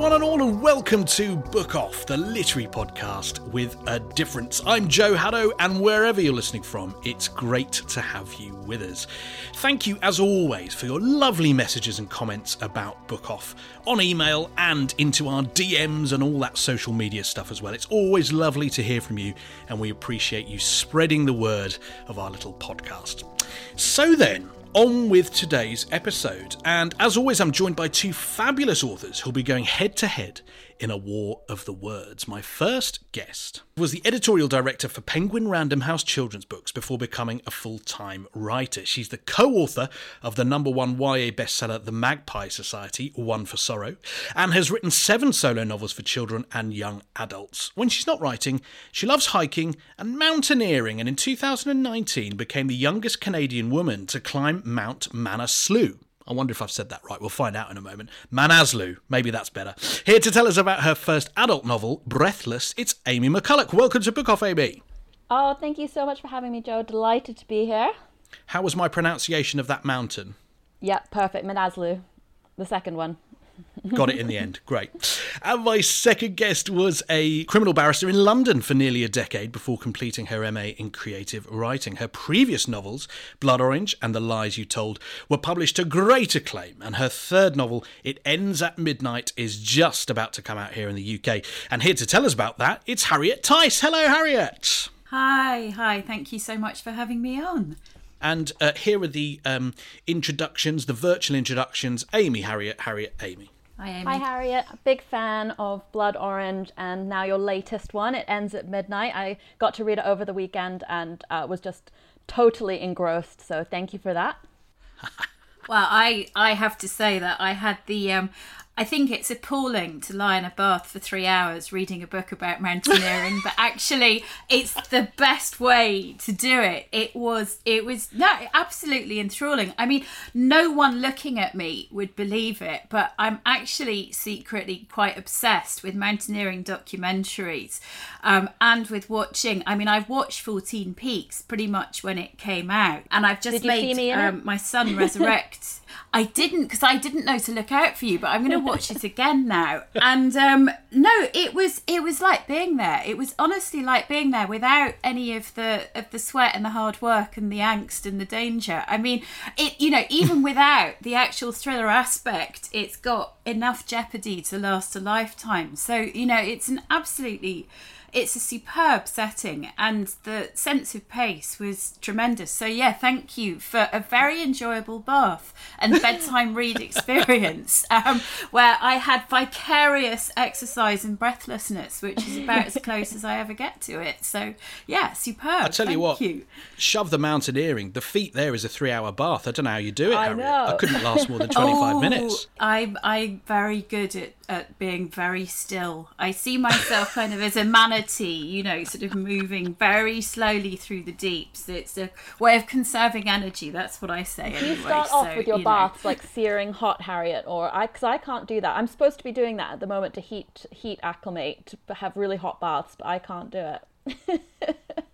one and all, and welcome to Book Off, the literary podcast with a difference. I'm Joe Haddow, and wherever you're listening from, it's great to have you with us. Thank you, as always, for your lovely messages and comments about Book Off on email and into our DMs and all that social media stuff as well. It's always lovely to hear from you, and we appreciate you spreading the word of our little podcast. So then, on with today's episode. And as always, I'm joined by two fabulous authors who'll be going head to head in a war of the words. My first guest was the editorial director for Penguin Random House children's books before becoming a full time writer. She's the co author of the number one YA bestseller, The Magpie Society, One for Sorrow, and has written seven solo novels for children and young adults. When she's not writing, she loves hiking and mountaineering, and in 2019 became the youngest Canadian woman to climb Mount Manaslu. I wonder if I've said that right. We'll find out in a moment. Manaslu, maybe that's better. Here to tell us about her first adult novel, Breathless, it's Amy McCulloch. Welcome to Book Off, Amy. Oh, thank you so much for having me, Joe. Delighted to be here. How was my pronunciation of that mountain? Yeah, perfect. Manaslu, the second one. Got it in the end. Great. And my second guest was a criminal barrister in London for nearly a decade before completing her MA in creative writing. Her previous novels, Blood Orange and The Lies You Told, were published to great acclaim, and her third novel, It Ends at Midnight, is just about to come out here in the UK. And here to tell us about that, it's Harriet Tyce. Hello, Harriet. Hi, hi. Thank you so much for having me on. And uh, here are the um, introductions, the virtual introductions. Amy, Harriet, Harriet, Amy. Hi, Amy. Hi, Harriet. Big fan of Blood Orange and now your latest one. It ends at midnight. I got to read it over the weekend and uh, was just totally engrossed. So thank you for that. Well, I I have to say that I had the um I think it's appalling to lie in a bath for three hours reading a book about mountaineering, but actually, it's the best way to do it. It was, it was no, absolutely enthralling. I mean, no one looking at me would believe it, but I'm actually secretly quite obsessed with mountaineering documentaries, um, and with watching. I mean, I've watched Fourteen Peaks pretty much when it came out, and I've just made me in it? um, my son resurrect. I didn't because I didn't know to look out for you, but I'm going to watch it again now. And um, no, it was it was like being there. It was honestly like being there without any of the of the sweat and the hard work and the angst and the danger. I mean, it you know even without the actual thriller aspect, it's got enough jeopardy to last a lifetime. So you know, it's an absolutely it's a superb setting and the sense of pace was tremendous. So yeah, thank you for a very enjoyable bath and bedtime read experience um, where I had vicarious exercise and breathlessness, which is about as close as I ever get to it. So yeah, superb. I tell you Thank what, you. shove the mountaineering. The feat there is a three-hour bath. I don't know how you do it, I. I couldn't last more than twenty-five Oh, minutes. I'm I'm very good at, at being very still. I see myself kind of as a manatee, you know, sort of moving very slowly through the deeps. It's a way of conserving energy. That's what I say. You anyway. start off with your you know. baths like searing hot, Harriet, or I because I can't do that. I'm supposed to be doing that at the moment to heat heat acclimate to have really hot baths, but I can't do it.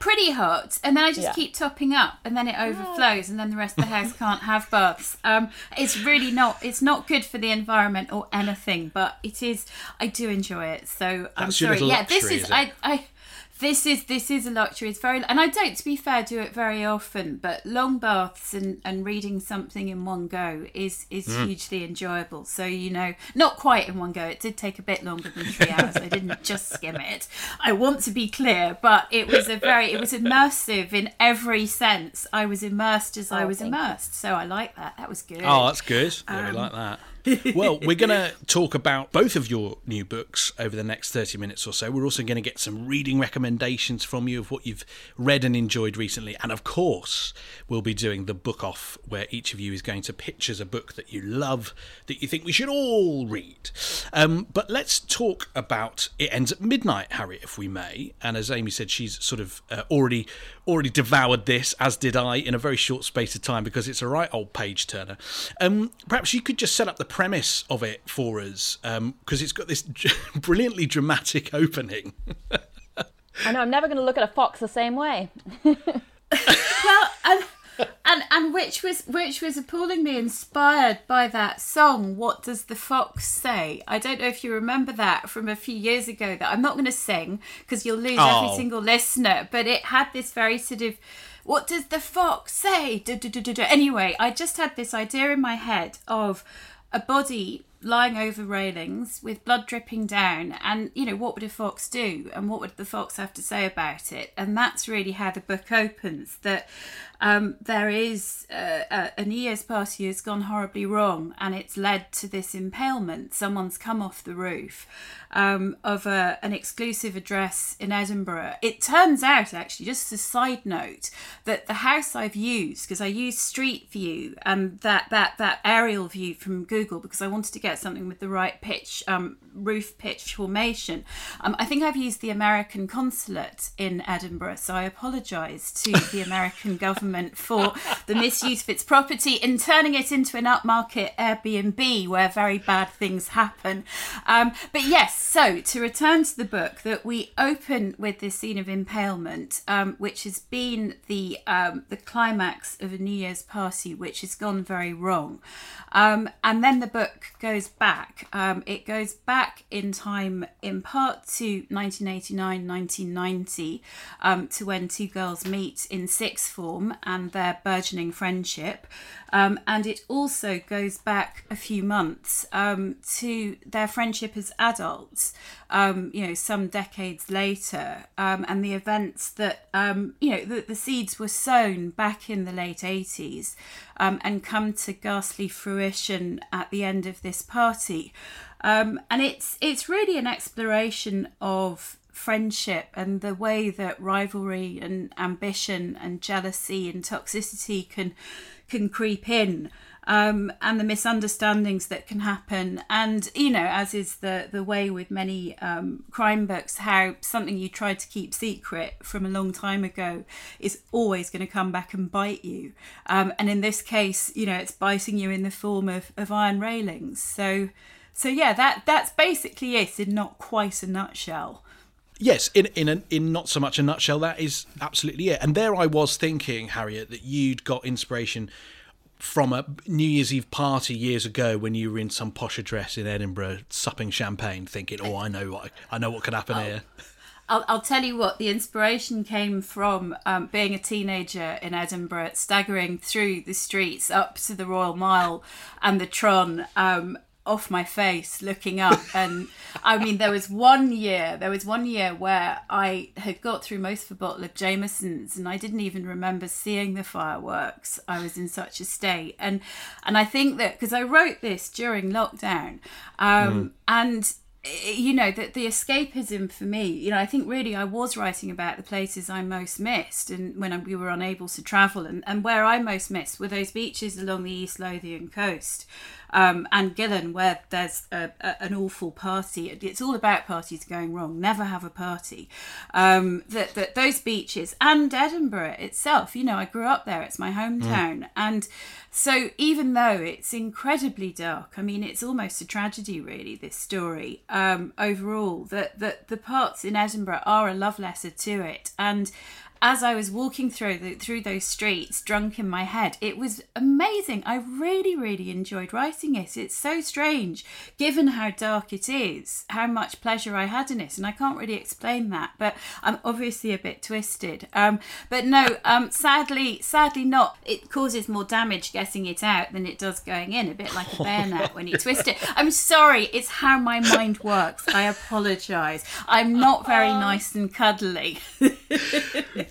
pretty hot, and then I just Yeah. keep topping up, and then it overflows, and then the rest of the house can't have baths. Um, it's really not. It's not good for the environment or anything, but it is. I do enjoy it, so I'm sorry. little Yeah, this is. is? I. I this is this is a luxury. It's very and I don't, to be fair, do it very often. But long baths and, and reading something in one go is is Mm. hugely enjoyable. So you know, not quite in one go. It did take a bit longer than three hours. I didn't just skim it. I want to be clear, but it was a very it was immersive in every sense. I was immersed as I Oh, was thank you. immersed. So I like that. That was good. Oh, that's good. Yeah, Um, we like that. well, we're going to talk about both of your new books over the next 30 minutes or so. We're also going to get some reading recommendations from you of what you've read and enjoyed recently. And of course, we'll be doing the book off where each of you is going to pitch us a book that you love that you think we should all read. Um, but let's talk about It Ends at Midnight, Harriet, if we may. And as Amy said, she's sort of uh, already already devoured this, as did I, in a very short space of time because it's a right old page turner. Um, perhaps you could just set up the premise of it for us because it's got this brilliantly dramatic opening. I know I'm never going to look at a fox the same way. well, and, and and which was which was appallingly inspired by that song. What does the fox say? I don't know if you remember that from a few years ago. That I'm not going to sing because you'll lose Oh. every single listener. But it had this very sort of. What does the fox say? Anyway, I just had this idea in my head of a body lying over railings with blood dripping down and you know what would a fox do and what would the fox have to say about it and that's really how the book opens that um, there is uh, a, a New Year's party has gone horribly wrong and it's led to this impalement someone's come off the roof um, of a, an exclusive address in Edinburgh it turns out actually just as a side note that the house I've used because I used Street View and that that that aerial view from Google because I wanted to get something with the right pitch um, roof pitch formation. Um, I think I've used the American consulate in Edinburgh, so I apologise to the American government for the misuse of its property in turning it into an upmarket Airbnb where very bad things happen. Um, but yes, so to return to the book, that we open with this scene of impalement, um, which has been the um, the climax of a New Year's party, which has gone very wrong, um, and then the book goes back. Um, it goes back in time, in part to 1989, 1990, um, to when two girls meet in sixth form and their burgeoning friendship. Um, and it also goes back a few months um, to their friendship as adults, um, you know, some decades later, um, and the events that, um, you know, the, the seeds were sown back in the late 80s um, and come to ghastly fruition at the end of this party. And it's it's really an exploration of friendship and the way that rivalry and ambition and jealousy and toxicity can can creep in um, and the misunderstandings that can happen. And you know as is the the way with many um, crime books how something you tried to keep secret from a long time ago is always going to come back and bite you. Um, and in this case you know it's biting you in the form of, of iron railings. So so yeah that that's basically it in not quite a nutshell Yes, in in a, in not so much a nutshell, that is absolutely it. And there I was thinking, Harriet, that you'd got inspiration from a New Year's Eve party years ago when you were in some posh address in Edinburgh, supping champagne, thinking, "Oh, I know what I know what could happen here." I'll, I'll tell you what the inspiration came from um, being a teenager in Edinburgh, staggering through the streets up to the Royal Mile and the Tron. Um, off my face looking up. And i mean there was one year there was one year where i had got through most of a bottle of jameson's and i didn't even remember seeing the fireworks. I was in such a state. And and i think that because i wrote this during lockdown um and you know that the escapism for me you know i think really i was writing about the places i most missed and when we were unable to travel and, and where i most missed were those beaches along the east lothian coast um, and Gullane, where there's a, a, an awful party. It's all about parties going wrong. Never have a party. Um, that that those beaches and Edinburgh itself. You know, I grew up there. It's my hometown, and so even though it's incredibly dark, I mean, it's almost a tragedy, really. This story um, overall, that that the parts in Edinburgh are a love letter to it, and as I was walking through the, through those streets, drunk in my head, it was amazing. I really, really enjoyed writing it. It's so strange, given how dark it is, how much pleasure I had in it, and I can't really explain that. But I'm obviously a bit twisted. Um, but no, um, sadly, sadly not. It causes more damage getting it out than it does going in. A bit like a bear bayonet when you twist it. I'm sorry. It's how my mind works. I apologise. I'm not very nice and cuddly.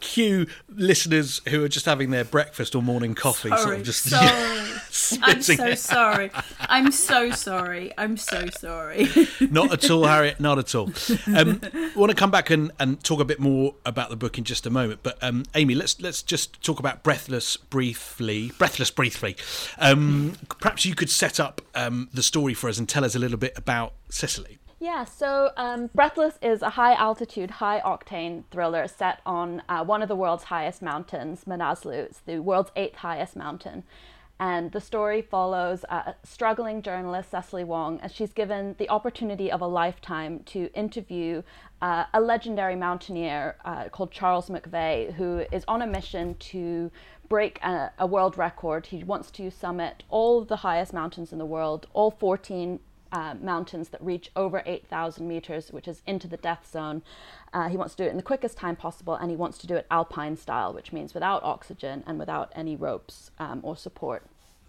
Cue listeners who are just having their breakfast or morning coffee, sort Sorry, of just sorry. I'm so sorry. I'm so sorry. I'm so sorry. Not at all, Harriet. Not at all. Um, I want to come back and, and talk a bit more about the book in just a moment. But um, Amy, let's let's just talk about Breathless briefly. Breathless briefly. Um, perhaps you could set up um, the story for us and tell us a little bit about Cecily. Yeah, so um, Breathless is a high altitude, high octane thriller set on uh, one of the world's highest mountains, Manaslu. It's the world's eighth highest mountain. And the story follows a struggling journalist, Cecily Wong, as she's given the opportunity of a lifetime to interview uh, a legendary mountaineer uh, called Charles McVeigh, who is on a mission to break a, a world record. He wants to summit all the highest mountains in the world, all 14 uh, mountains that reach over 8,000 meters, which is into the death zone. Uh, he wants to do it in the quickest time possible, and he wants to do it alpine style, which means without oxygen and without any ropes um, or support.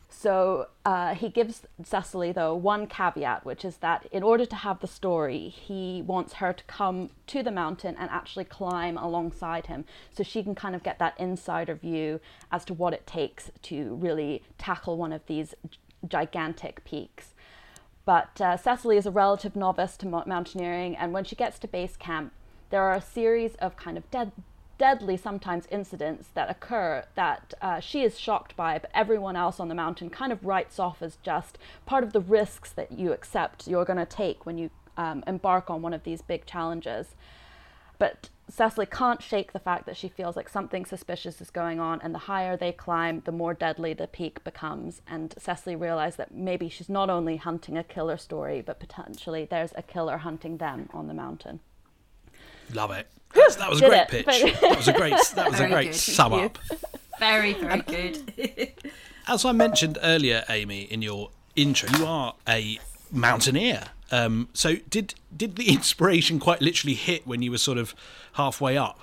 So uh, he gives Cecily, though, one caveat, which is that in order to have the story, he wants her to come to the mountain and actually climb alongside him so she can kind of get that insider view as to what it takes to really tackle one of these gigantic peaks. But uh, Cecily is a relative novice to mountaineering, and when she gets to base camp, there are a series of kind of dead, deadly, sometimes incidents that occur that uh, she is shocked by, but everyone else on the mountain kind of writes off as just part of the risks that you accept you're going to take when you um, embark on one of these big challenges. But Cecily can't shake the fact that she feels like something suspicious is going on, and the higher they climb, the more deadly the peak becomes. And Cecily realized that maybe she's not only hunting a killer story, but potentially there's a killer hunting them on the mountain. Love it. That's- that was a great it, pitch. but- That was a great. That was a great good. sum up. Very, very good. As I mentioned earlier, Amy, in your intro, you are a mountaineer. Um, so did did the inspiration quite literally hit when you were sort of halfway up?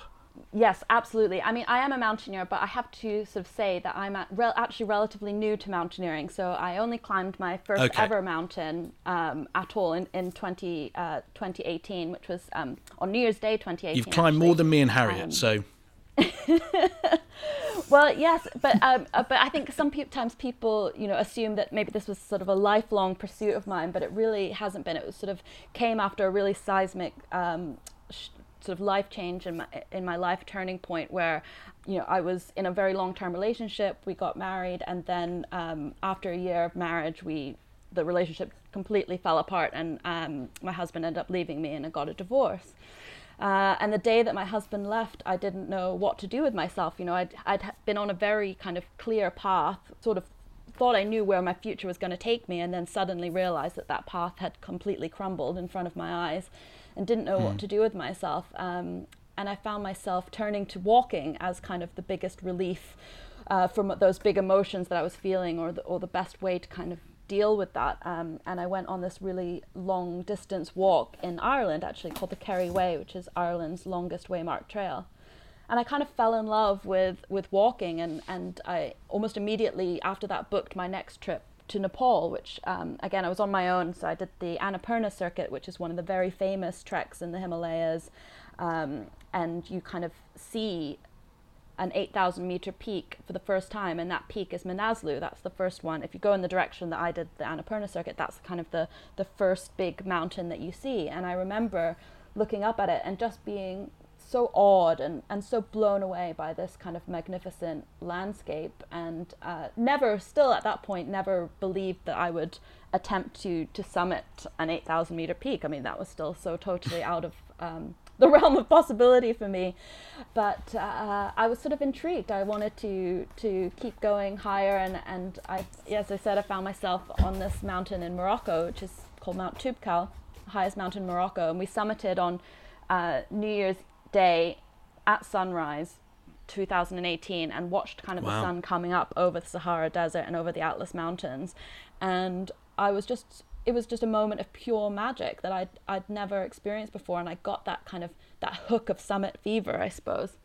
Yes, absolutely. I mean, I am a mountaineer, but I have to sort of say that I'm at rel- actually relatively new to mountaineering. So I only climbed my first Okay. ever mountain um, at all in, in 20, uh, 2018, which was um, on New Year's Day 2018. You've climbed actually. more than me and Harriet, Um, so Well, yes, but um, uh, but I think sometimes people, you know, assume that maybe this was sort of a lifelong pursuit of mine, but it really hasn't been. It was sort of came after a really seismic um, sh- sort of life change in my in my life turning point where, you know, I was in a very long term relationship. We got married, and then um, after a year of marriage, we the relationship completely fell apart, and um, my husband ended up leaving me, and I got a divorce. Uh, and the day that my husband left, I didn't know what to do with myself. You know, I'd, I'd been on a very kind of clear path, sort of thought I knew where my future was going to take me, and then suddenly realized that that path had completely crumbled in front of my eyes and didn't know what to do with myself. Um, and I found myself turning to walking as kind of the biggest relief uh, from those big emotions that I was feeling, or the, or the best way to kind of deal with that. Um, and I went on this really long distance walk in Ireland, actually called the Kerry Way, which is Ireland's longest waymarked trail. And I kind of fell in love with, with walking, and, and I almost immediately after that booked my next trip to Nepal, which um, again I was on my own. So I did the Annapurna circuit, which is one of the very famous treks in the Himalayas, um, and you kind of see an 8,000 meter peak for the first time, and that peak is Manaslu. That's the first one. If you go in the direction that I did the Annapurna circuit, that's kind of the, the first big mountain that you see. And I remember looking up at it and just being so awed and, and so blown away by this kind of magnificent landscape, and uh, never, still at that point, never believed that I would attempt to, to summit an 8,000 meter peak. I mean, that was still so totally out of. Um, the realm of possibility for me. But uh, I was sort of intrigued. I wanted to to keep going higher, and and I, as I said, I found myself on this mountain in Morocco, which is called Mount Toubkal, highest mountain in Morocco, and we summited on uh, New Year's Day. at sunrise 2018 and watched kind of Wow. the sun coming up over the Sahara Desert and over the Atlas Mountains. And I was just, it was just a moment of pure magic that I'd, I'd never experienced before. And I got that kind of, that hook of summit fever, I suppose.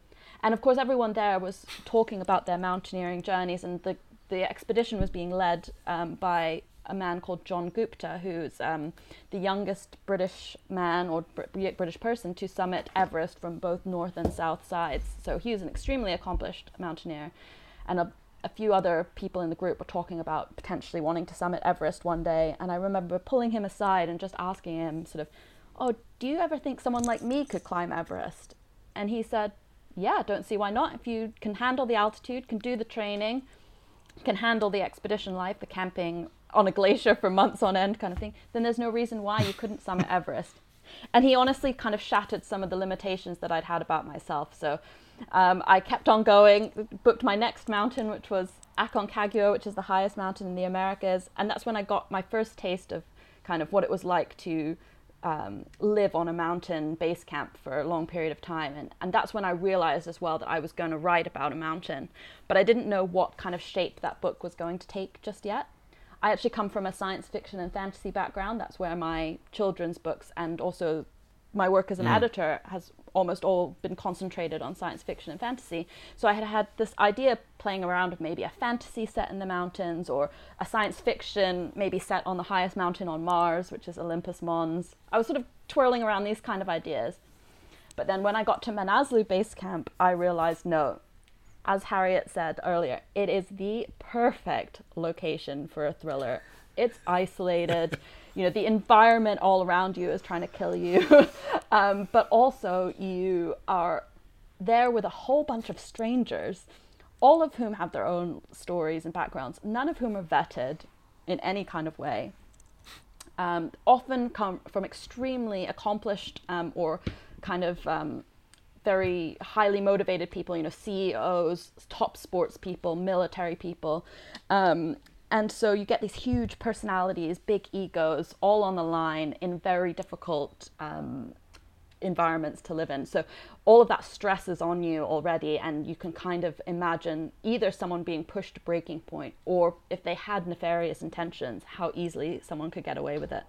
And of course, everyone there was talking about their mountaineering journeys, and the, the expedition was being led um, by a man called Jon Gupta, who's um, the youngest British man or Br- British person to summit Everest from both north and south sides. So he was an extremely accomplished mountaineer, and a, a few other people in the group were talking about potentially wanting to summit Everest one day. And I remember pulling him aside and just asking him, sort of, "Oh, do you ever think someone like me could climb Everest?" And he said, "Yeah, don't see why not. If you can handle the altitude, can do the training." can handle the expedition life, the camping on a glacier for months on end kind of thing, then there's no reason why you couldn't summit Everest. And he honestly kind of shattered some of the limitations that I'd had about myself. So um, I kept on going, booked my next mountain, which was Aconcagua, which is the highest mountain in the Americas. And that's when I got my first taste of kind of what it was like to um, live on a mountain base camp for a long period of time. And, and that's when I realized as well that I was going to write about a mountain. But I didn't know what kind of shape that book was going to take just yet. I actually come from a science fiction and fantasy background. That's where my children's books and also my work as an editor has almost all been concentrated on science fiction and fantasy. So I had had this idea playing around of maybe a fantasy set in the mountains or a science fiction maybe set on the highest mountain on Mars, which is Olympus Mons. I was sort of twirling around these kind of ideas. But then when I got to Manaslu Base Camp, I realized no, as Harriet said earlier, it is the perfect location for a thriller. It's isolated. you know, the environment all around you is trying to kill you. um, but also, you are there with a whole bunch of strangers, all of whom have their own stories and backgrounds, none of whom are vetted in any kind of way. Um, often come from extremely accomplished um, or kind of um, very highly motivated people, you know, CEOs, top sports people, military people. Um, and so you get these huge personalities, big egos, all on the line in very difficult um, environments to live in. So all of that stress is on you already, and you can kind of imagine either someone being pushed to breaking point, or if they had nefarious intentions, how easily someone could get away with it.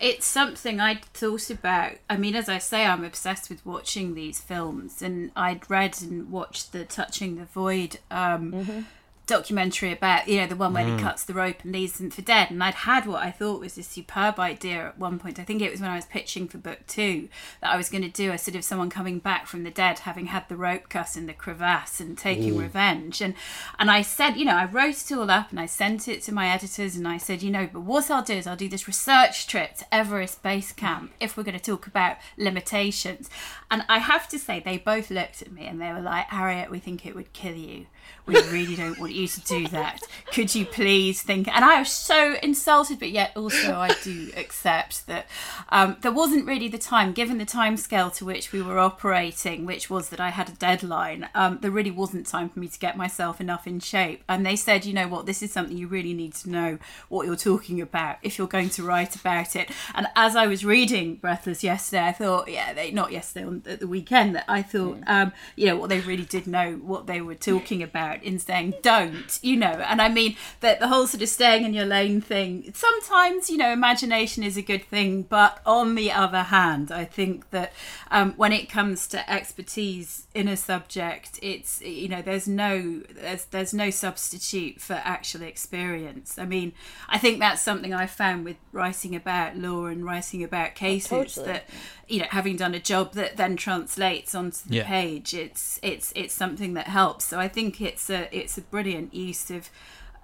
It's something I'd thought about. I mean, as I say, I'm obsessed with watching these films, and I'd read and watched the Touching the Void um, documentary about, you know, the one where he mm. cuts the rope and leaves them for dead. And I'd had what I thought was a superb idea at one point. I think it was when I was pitching for book two that I was going to do a sort of someone coming back from the dead, having had the rope cut in the crevasse and taking revenge. And and I said, you know, I wrote it all up and I sent it to my editors and I said, you know, but what I'll do is I'll do this research trip to Everest Base Camp if we're going to talk about limitations. And I have to say, they both looked at me and they were like, Harriet, we think it would kill you. We really don't want you to do that. Could you please think? And I was so insulted, but yet also I do accept that um, there wasn't really the time, given the time scale to which we were operating, which was that I had a deadline. Um, there really wasn't time for me to get myself enough in shape. And they said, you know what, this is something you really need to know what you're talking about if you're going to write about it. And as I was reading Breathless yesterday, I thought, yeah, they not yesterday on at the weekend. That I thought, um, you know, what they really did know what they were talking about in saying don't, you know. And I mean that the whole sort of staying in your lane thing. Sometimes, you know, imagination is a good thing, but on the other hand, I think that um, when it comes to expertise in a subject, it's you know, there's no there's there's no substitute for actual experience. I mean, I think that's something I found with writing about law and writing about cases totally. that you know having done a job that then translates onto the Yeah. page it's it's it's something that helps so i think it's a it's a brilliant use of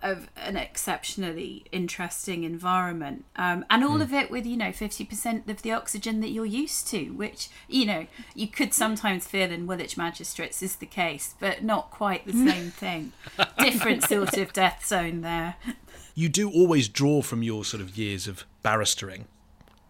of an exceptionally interesting environment. Um, and all of it with you know 50% of the oxygen that you're used to which you know you could sometimes feel in woolwich magistrates is the case but not quite the same thing. Different sort of death zone there. You do always draw from your sort of years of barristering.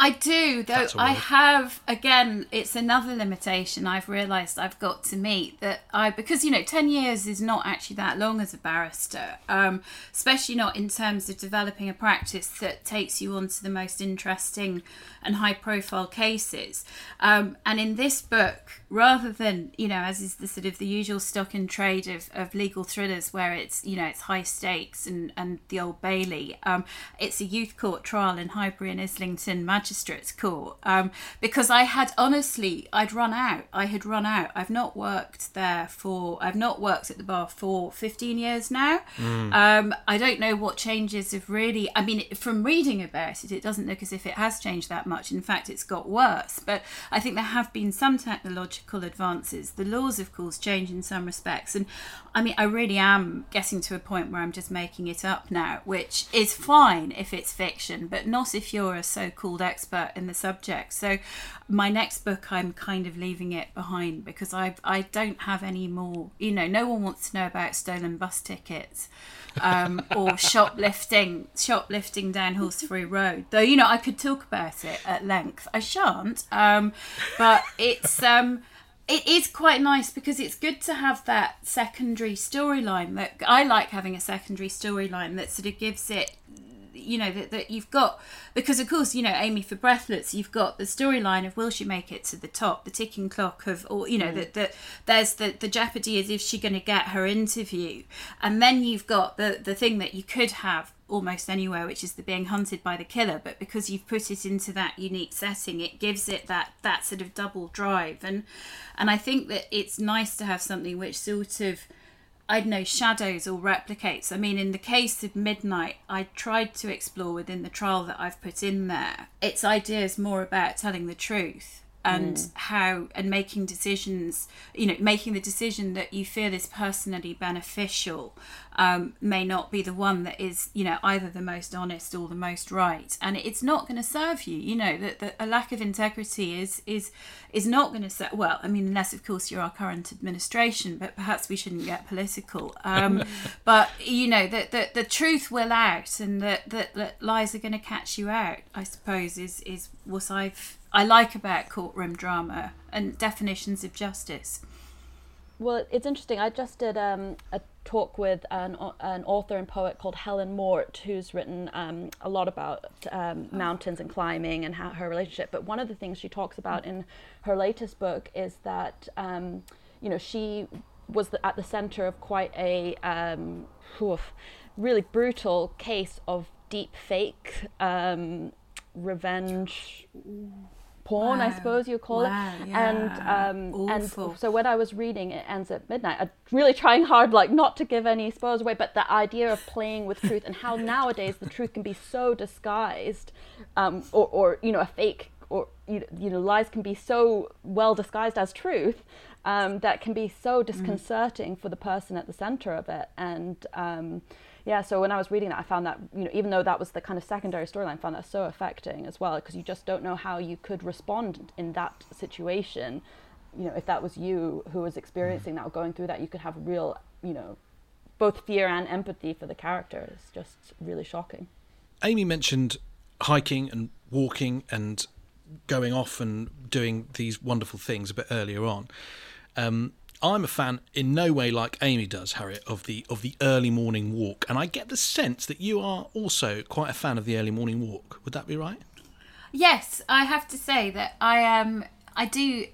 I do, though I have again. It's another limitation I've realised I've got to meet that I because you know ten years is not actually that long as a barrister, um, especially not in terms of developing a practice that takes you on to the most interesting and high profile cases. Um, and in this book, rather than you know as is the sort of the usual stock and trade of, of legal thrillers where it's you know it's high stakes and and the old bailey um, it's a youth court trial in highbury and islington magistrates court. Um, because i had honestly i'd run out. I had run out. I've not worked there for i've not worked at the bar for 15 years now. Um, i don't know what changes have really i mean from reading about it it doesn't look as if it has changed that much in fact it's got worse but i think there have been some technological advances. The laws, of course, change in some respects. And I mean, I really am getting to a point where I'm just making it up now, which is fine if it's fiction, but not if you're a so called expert in the subject. So, my next book, I'm kind of leaving it behind because I, I don't have any more, you know, no one wants to know about stolen bus tickets. Um, or shoplifting, shoplifting down Horseferry Road. Though you know, I could talk about it at length. I shan't, um, but it's um, it is quite nice because it's good to have that secondary storyline. That I like having a secondary storyline that sort of gives it you know that, that you've got because of course you know amy for breathless you've got the storyline of will she make it to the top the ticking clock of or you know mm. that that there's the the jeopardy is if she's going to get her interview. And then you've got the the thing that you could have almost anywhere which is the being hunted by the killer but because you've put it into that unique setting it gives it that that sort of double drive. And and i think that it's nice to have something which sort of I don't know, shadows or replicates. I mean, in the case of Midnight, I tried to explore within the trial that I've put in there. Its ideas more about telling the truth and mm. how and making decisions you know making the decision that you feel is personally beneficial um, may not be the one that is you know either the most honest or the most right and it's not going to serve you you know that, that a lack of integrity is is is not going to serve well i mean unless of course you're our current administration but perhaps we shouldn't get political um, but you know that the, the truth will out and that, that that lies are going to catch you out i suppose is is what i've I like about courtroom drama and definitions of justice. Well, it's interesting. I just did um, a talk with an, an author and poet called Helen Mort, who's written um, a lot about um, mountains and climbing and how her relationship. But one of the things she talks about in her latest book is that, um, you know, she was the, at the center of quite a um, really brutal case of deep fake um, revenge porn, I suppose you call Wow, it. yeah. And um, and so when I was reading it ends at midnight, I'm really trying hard like not to give any spoilers away, but the idea of playing with truth and how nowadays the truth can be so disguised, um, or or you know a fake or you know, you know lies can be so well disguised as truth. Um, that can be so disconcerting for the person at the center of it, and um, yeah. So when I was reading that, I found that you know even though that was the kind of secondary storyline, I found that so affecting as well because you just don't know how you could respond in that situation you know, if that was you who was experiencing that or going through that, you could have real, you know, both fear and empathy for the character. Just really shocking. Amy mentioned hiking and walking and going off and doing these wonderful things a bit earlier on. Um, I'm a fan in no way like Amy does, Harriet, of the of the early morning walk, and I get the sense that you are also quite a fan of the early morning walk. Would that be right? Yes, I have to say that I um I do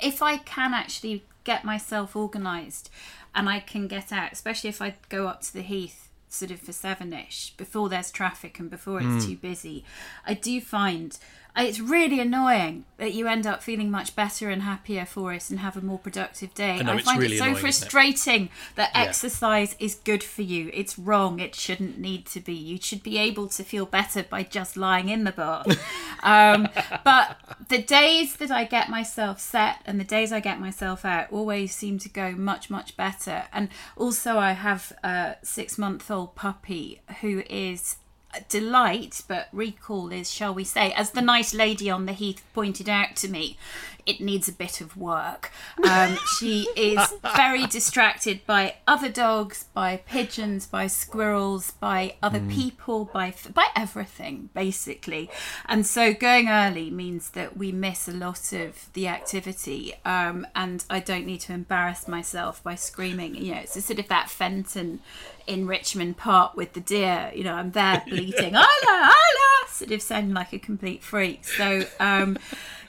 if I can actually get myself organised and I can get out, especially if I go up to the heath sort of for seven-ish before there's traffic and before it's too busy, I do find it's really annoying that you end up feeling much better and happier for it and have a more productive day. I know, it's find really it so annoying, isn't it? frustrating that Yeah. exercise is good for you. It's wrong. It shouldn't need to be. You should be able to feel better by just lying in the bath. um, but the days that I get myself set and the days I get myself out always seem to go much, much better. And also, I have a six month old puppy who is delight, but recall is, shall we say, as the nice lady on the heath pointed out to me, it needs a bit of work. Um, she is very distracted by other dogs, by pigeons, by squirrels, by other people, by by everything basically. And so going early means that we miss a lot of the activity, um, and I don't need to embarrass myself by screaming. You know, it's a sort of that Fenton in Richmond Park with the deer. You know, I'm there bleating, "Ola, Ola," sort of sounding like a complete freak. So, um,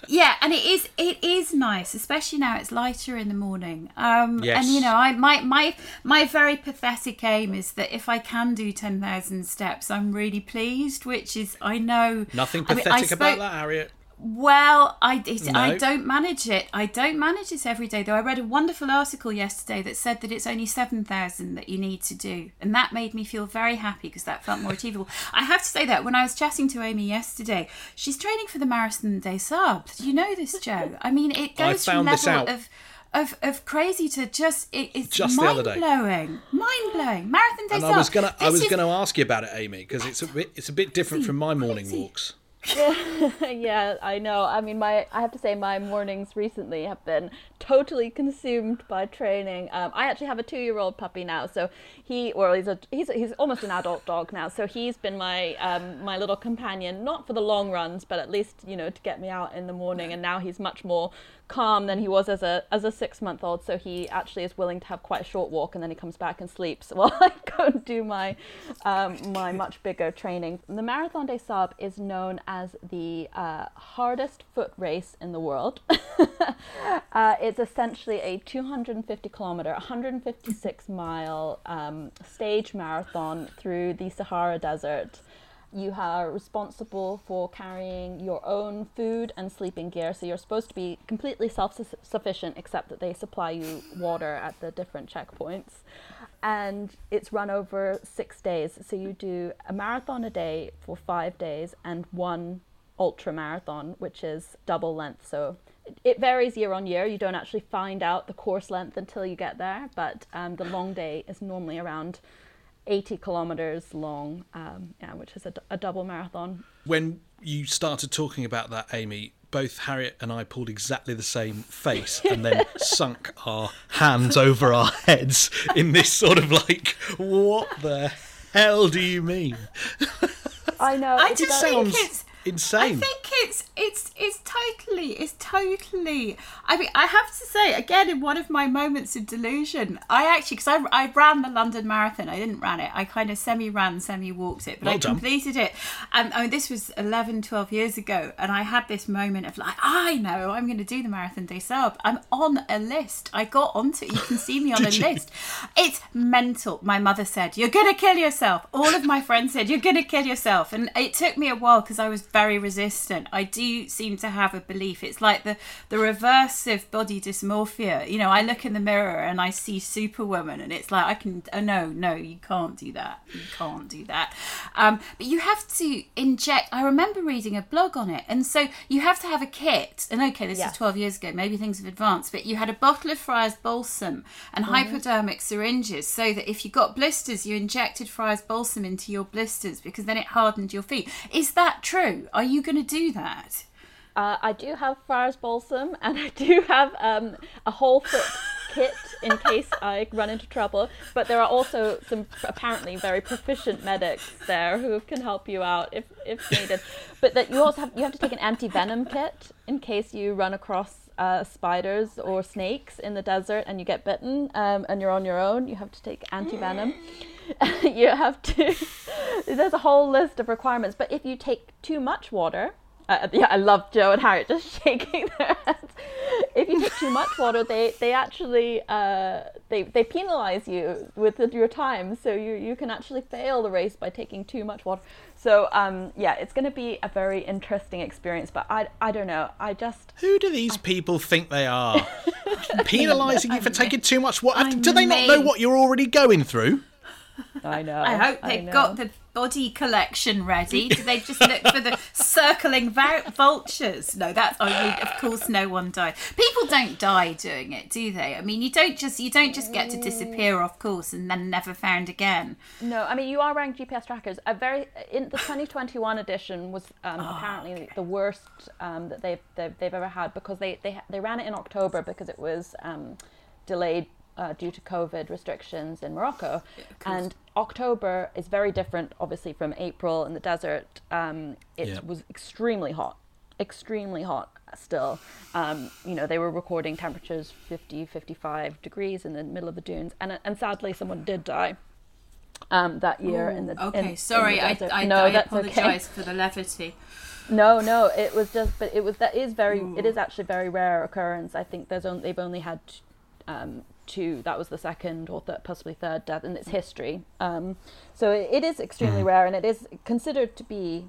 yeah, and it is it is nice, especially now it's lighter in the morning. Um, Yes. And you know, I my my my very pathetic aim is that if I can do ten thousand steps, I'm really pleased. Which is, I know Nothing I mean, I pathetic about that, Harriet. Well, I, it, I don't manage it. I don't manage it every day, though. I read a wonderful article yesterday that said that it's only 7,000 that you need to do. And that made me feel very happy because that felt more achievable. I have to say that when I was chatting to Amy yesterday, she's training for the Marathon des Sables. Do you know this, Joe? I mean, it goes from this level of. Of, of crazy to just it, it's Just the other day. mind blowing, mind blowing. Marathon des And I was gonna, I was is- gonna ask you about it, Amy, because it's a bit, it's a bit different from my morning walks. yeah, I know. I mean, my I have to say my mornings recently have been totally consumed by training. Um, I actually have a two-year-old puppy now, so he, well, he's a he's he's almost an adult dog now, so he's been my um, my little companion, not for the long runs, but at least you know to get me out in the morning. And now he's much more calm than he was as a as a six-month-old. So he actually is willing to have quite a short walk, and then he comes back and sleeps while I go and do my um, my much bigger training. The Marathon des Sables is known as the uh, hardest foot race in the world. uh, it's essentially a 250 kilometer, 156 mile um, stage marathon through the Sahara Desert. You are responsible for carrying your own food and sleeping gear. So you're supposed to be completely self sufficient, except that they supply you water at the different checkpoints. And it's run over six days. So you do a marathon a day for five days and one ultra marathon, which is double length. So it- varies year on year. You don't actually find out the course length until you get there, but um, the long day is normally around 80 kilometers long, um, yeah, which is a double marathon. When you started talking about that, Amy, both Harriet and I pulled exactly the same face and then sunk our hands over our heads in this sort of like, what the hell do you mean? I know. I it's just think it's insane. I think it's it's it's totally it's totally. I mean, I have to say again in one of my moments of delusion, I actually because I I ran the London Marathon. I didn't run it. I kind of semi ran, semi walked it, but Well I completed it. And I mean, this was 11, 12 years ago, and I had this moment of like, I know I'm going to do the Marathon des Sables. I'm on a list. I got onto it. You can see me on a you? list. It's mental. My mother said, You're going to kill yourself. All of my friends said, You're going to kill yourself. And it took me a while because I was very resistant. I do seem to have a belief. It's like the, the reverse of body dysmorphia. You know, I look in the mirror and I see Superwoman, and it's like, I can, oh, no, no, you can't do that. You can't do that. Um, but you have to inject. I remember reading a blog on it. And so you have to have a kit. And okay, this Yeah. is 12 years ago. Maybe things have advanced. But you had a bottle of Friar's balsam and hypodermic syringes so that if you got blisters, you injected Friar's balsam into your blisters because then it hardened your feet. Is that true? Are you going to do that? Uh, I do have Friar's Balsam and I do have um, a whole foot kit in case I run into trouble. But there are also some apparently very proficient medics there who can help you out if, if needed. But that you also have you have to take an anti venom kit in case you run across uh, spiders or snakes in the desert and you get bitten um, and you're on your own. You have to take anti venom. you have to. There's a whole list of requirements. But if you take too much water, uh, yeah, I love Joe and Harriet just shaking their heads. If you take too much water, they they actually uh, they they penalize you with your time, so you you can actually fail the race by taking too much water. So um, yeah, it's going to be a very interesting experience. But I I don't know. I just Who do these people think they are? Penalising you for taking too much water? I Do they not know what you're already going through? I know. I hope they've know. got the body collection ready. Do they just look for the circling vultures? No, that's I mean, of course no one died. People don't die doing it, do they? I mean, you don't just you don't just get to disappear off course and then never found again. No, I mean you are wearing GPS trackers. A very in the 2021 edition was um, Oh, apparently the worst um, that they've, they've they've ever had because they they they ran it in October because it was um, delayed uh, due to COVID restrictions in Morocco, and October is very different, obviously, from April in the desert. Um, it Yeah. was extremely hot, extremely hot still. Um, you know, they were recording temperatures 50, 55 degrees in the middle of the dunes, and and sadly, someone did die um, that year in the Okay, in- sorry, in the I. I, no, I that's apologise okay. for the levity. No, no, it was just, but it was that is very, it is actually very rare occurrence. I think there's only they've only had um, two. That was the second or third, possibly third death in its history. Um, so it, it is extremely rare, and it is considered to be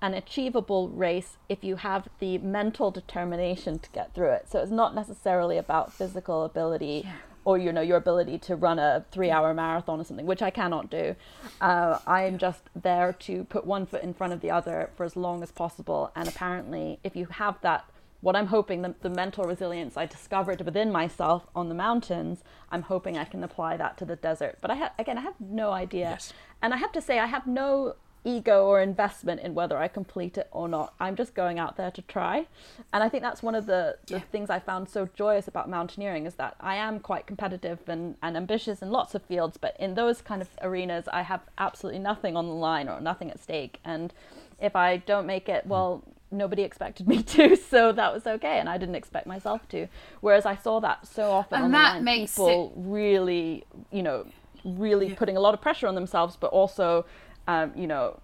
an achievable race if you have the mental determination to get through it. So it's not necessarily about physical ability or you know your ability to run a three-hour marathon or something, which I cannot do. Uh, I am just there to put one foot in front of the other for as long as possible. And apparently, if you have that, what I'm hoping the, the mental resilience I discovered within myself on the mountains, I'm hoping I can apply that to the desert. But I ha- again, I have no idea, Yes. and I have to say I have no ego or investment in whether I complete it or not. I'm just going out there to try. And I think that's one of the, the things I found so joyous about mountaineering is that I am quite competitive and, and ambitious in lots of fields, but in those kind of arenas, I have absolutely nothing on the line or nothing at stake. And if I don't make it, mm. well, nobody expected me to, so that was okay, and I didn't expect myself to. Whereas I saw that so often And that makes people really, you know, really putting a lot of pressure on themselves, but also, um, you know,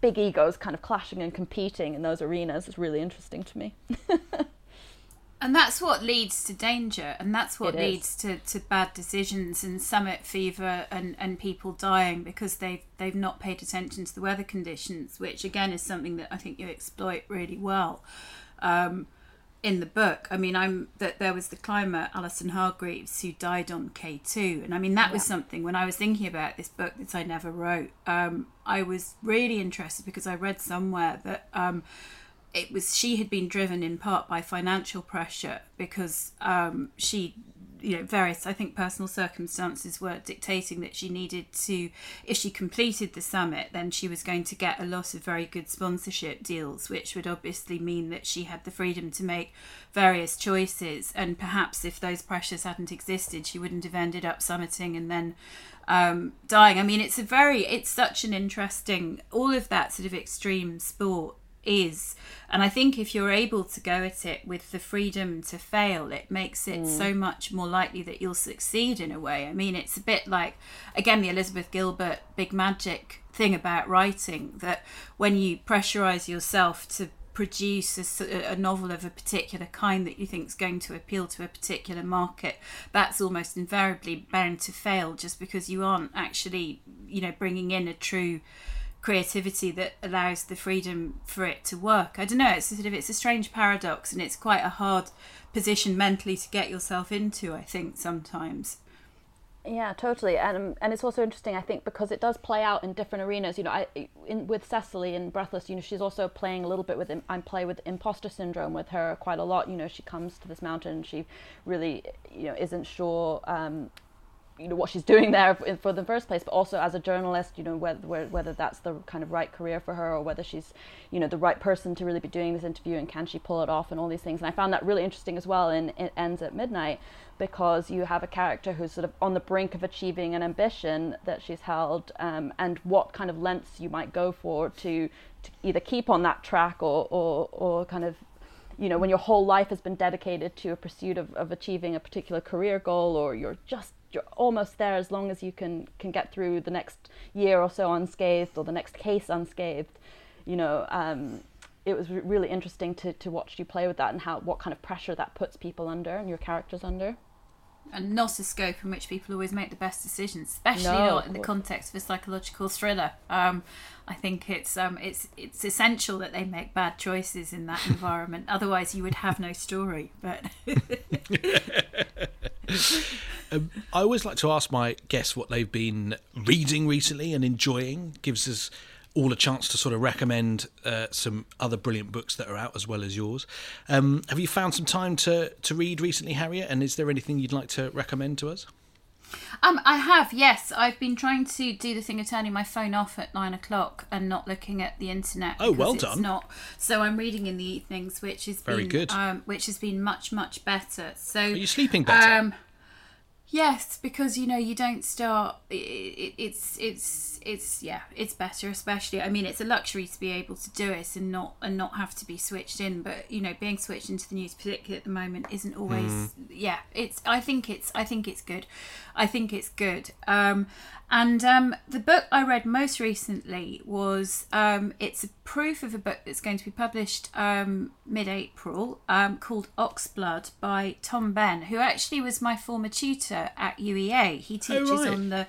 big egos kind of clashing and competing in those arenas is really interesting to me. And that's what leads to danger, and that's what It leads to, to bad decisions and summit fever and, and people dying because they've they've not paid attention to the weather conditions, which again is something that I think you exploit really well um, in the book. I mean, I'm that there was the climber Alison Hargreaves who died on K two, and I mean that was something when I was thinking about this book that I never wrote. Um, I was really interested because I read somewhere that. Um, it was she had been driven in part by financial pressure because um, she you know various i think personal circumstances were dictating that she needed to if she completed the summit then she was going to get a lot of very good sponsorship deals which would obviously mean that she had the freedom to make various choices. And perhaps if those pressures hadn't existed she wouldn't have ended up summiting and then um, dying. I mean it's a very it's such an interesting all of that sort of extreme sport is. And i think if you're able to go at it with the freedom to fail it makes it mm. so much more likely that you'll succeed in a way. I mean it's a bit like again the elizabeth gilbert big magic thing about writing that when you pressurize yourself to produce a novel of a particular kind that you think is going to appeal to a particular market that's almost invariably bound to fail just because you aren't actually you know bringing in a true creativity that allows the freedom for it to work. I don't know. It's sort of it's a strange paradox, and it's quite a hard position mentally to get yourself into. I think sometimes. Yeah, totally, and and it's also interesting. I think because it does play out in different arenas. You know, I in with Cecily in Breathless. You know, she's also playing a little bit with. I play with imposter syndrome with her quite a lot. You know, she comes to this mountain. She really, you know, isn't sure. Um, you know what she's doing there for, the first place, but also as a journalist, you know whether whether- whether that's the kind of right career for her or whether she's, you know, the right person to really be doing this interview and can she pull it off and all these things. And I found that really interesting as well in It Ends at Midnight because you have a character who's sort of on the brink of achieving an ambition that she's held, um, and what kind of lengths you might go for to, to either keep on that track or or, or kind of you know when your whole life has been dedicated to a pursuit of, of achieving a particular career goal or you're just you're almost there as long as you can can get through the next year or so unscathed or the next case unscathed you know um, it was re- really interesting to, to watch you play with that and how what kind of pressure that puts people under and your characters under And not a scope in which people always make the best decisions, especially No, not in the context of a psychological thriller. Um, I think it's um, it's it's essential that they make bad choices in that environment. Otherwise, you would have no story. But I always like to ask my guests what they've been reading recently and enjoying. Gives us all a chance to sort of recommend uh, some other brilliant books that are out as well as yours. Um, have you found some time to to read recently, Harriet? And is there anything you'd like to recommend to us? Um, I have, yes. I've been trying to do the thing of turning my phone off at nine o'clock and not looking at the internet. Oh, well it's done. Not so. I'm reading in the evenings, which has Very been good. Um, which has been much much better. So Are you sleeping better? Um, Yes, because you know you don't start. It, it, it's it's it's yeah, it's better. Especially, I mean, it's a luxury to be able to do it and not and not have to be switched in. But you know, being switched into the news, particularly at the moment, isn't always. Mm. Yeah, it's. I think it's. I think it's good. I think it's good. Um, and um, the book I read most recently was um, it's a proof of a book that's going to be published um, mid-April um, called Oxblood by Tom Benn, who actually was my former tutor at UEA. He teaches right. on the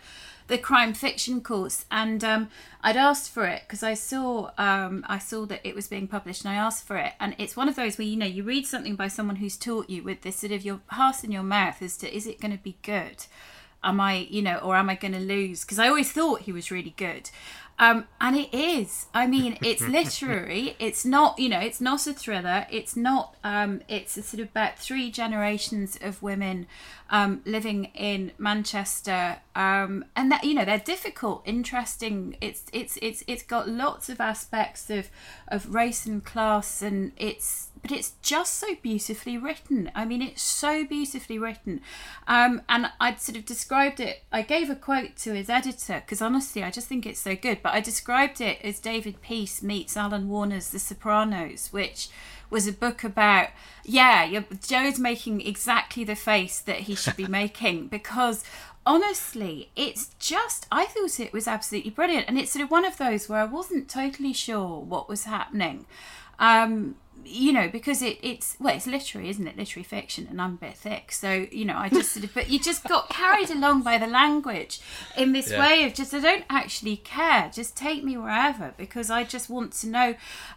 the crime fiction course, and um, I'd asked for it because I saw um, I saw that it was being published, and I asked for it. And it's one of those where you know you read something by someone who's taught you with this sort of your heart in your mouth as to is it going to be good am I, you know, or am I going to lose? Because I always thought he was really good. Um, and it is. I mean, it's literary. It's not, you know, it's not a thriller. It's not. Um, it's a sort of about three generations of women um, living in Manchester, um, and that you know they're difficult, interesting. It's it's it's it's got lots of aspects of of race and class, and it's but it's just so beautifully written. I mean, it's so beautifully written. Um, and I'd sort of described it, I gave a quote to his editor because honestly, I just think it's so good. But I described it as David Peace meets Alan Warner's The Sopranos, which was a book about, yeah, Joe's making exactly the face that he should be making because honestly, it's just, I thought it was absolutely brilliant. And it's sort of one of those where I wasn't totally sure what was happening. Um, you know, because it, it's well, it's literary, isn't it? Literary fiction, and I'm a bit thick, so you know, I just sort of, but you just got carried along by the language in this Yeah. way of just, I don't actually care, just take me wherever because I just want to know,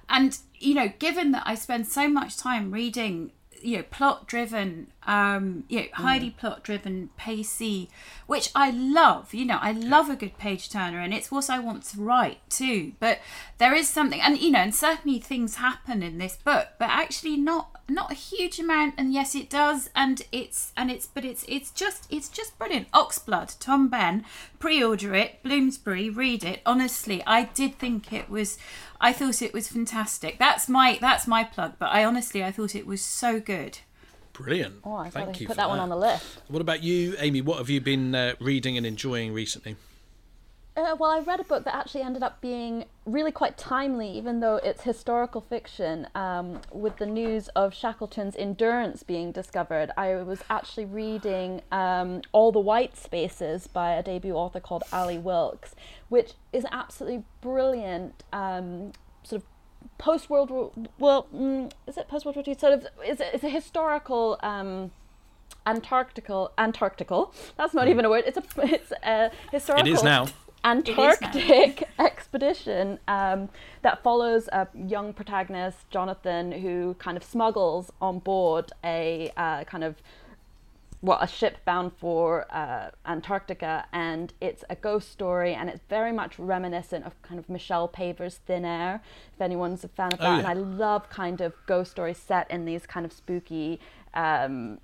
and you know, given that I spend so much time reading, you know, plot driven, um, you know, highly plot driven, pacey, which I love. You know, I love a good page turner, and it's what I want to write too. But there is something, and you know, and certainly things happen in this book, but actually not not a huge amount. And yes, it does, and it's and it's, but it's it's just it's just brilliant. Oxblood, Tom Benn, pre-order it, Bloomsbury, read it. Honestly, I did think it was. I thought it was fantastic. That's my that's my plug. But I honestly I thought it was so good. Brilliant. Oh, I Thank you put for that, one on the list. What about you, Amy? What have you been uh, reading and enjoying recently? Uh, well, I read a book that actually ended up being really quite timely, even though it's historical fiction. Um, with the news of Shackleton's endurance being discovered, I was actually reading um, All the White Spaces by a debut author called Ally Wilkes, which is absolutely brilliant. Um, sort of post World War well, mm, is it post World War II? Sort of, it's a, it's a historical. Um, Antarctical, Antarctical. That's not even a word. It's a, it's a historical. It is now. Antarctic expedition um, that follows a young protagonist, Jonathan, who kind of smuggles on board a uh, kind of well, a ship bound for uh, Antarctica, and it's a ghost story, and it's very much reminiscent of kind of Michelle Paver's Thin Air, if anyone's a fan of Oh, that. yeah. And I love kind of ghost stories set in these kind of spooky, um,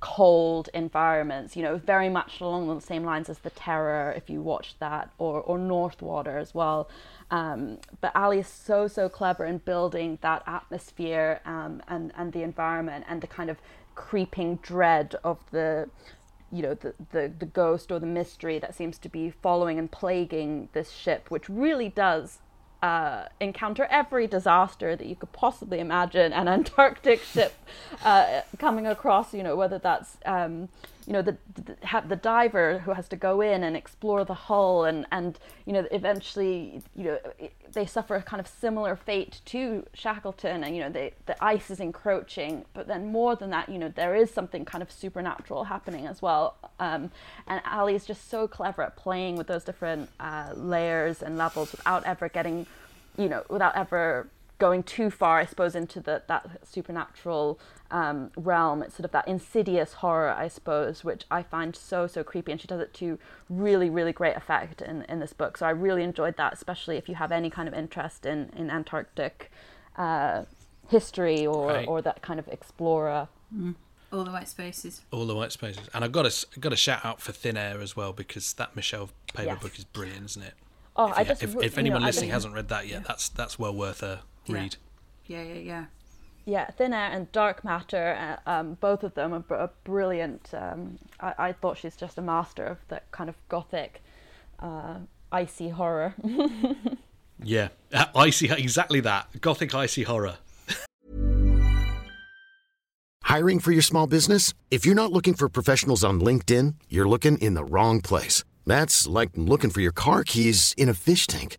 cold environments. You know, very much along the same lines as The Terror, if you watched that, or or Northwater as well. Um, but Ally is so so clever in building that atmosphere um, and and the environment and the kind of creeping dread of the you know the, the the ghost or the mystery that seems to be following and plaguing this ship which really does uh, encounter every disaster that you could possibly imagine an Antarctic ship uh, coming across you know whether that's um, you know the the, the diver who has to go in and explore the hull and and you know eventually you know they suffer a kind of similar fate to Shackleton and you know they, the ice is encroaching but then more than that you know there is something kind of supernatural happening as well. Um, and Ally is just so clever at playing with those different uh, layers and levels without ever getting you know without ever going too far I suppose into the that supernatural um, realm it's sort of that insidious horror I suppose which I find so so creepy and she does it to really really great effect in, in this book so I really enjoyed that especially if you have any kind of interest in in Antarctic uh, history or Right. or that kind of explorer All the white spaces. All the white spaces, and I've got to got a shout out for Thin Air as well because that Michelle Paver Yes. book is brilliant, isn't it? oh If, I you- just if, re- if you anyone know, I listening just- hasn't read that yet, that's that's well worth a Yeah. Read. Yeah, yeah, yeah. yeah, Thin Air and Dark Matter, uh, um, both of them are, are brilliant. Um, I, I, thought she's just a master of that kind of gothic, uh, icy horror. yeah, uh, icy, exactly that. Gothic icy horror. Hiring for your small business? If you're not looking for professionals on LinkedIn, you're looking in the wrong place. That's like looking for your car keys in a fish tank.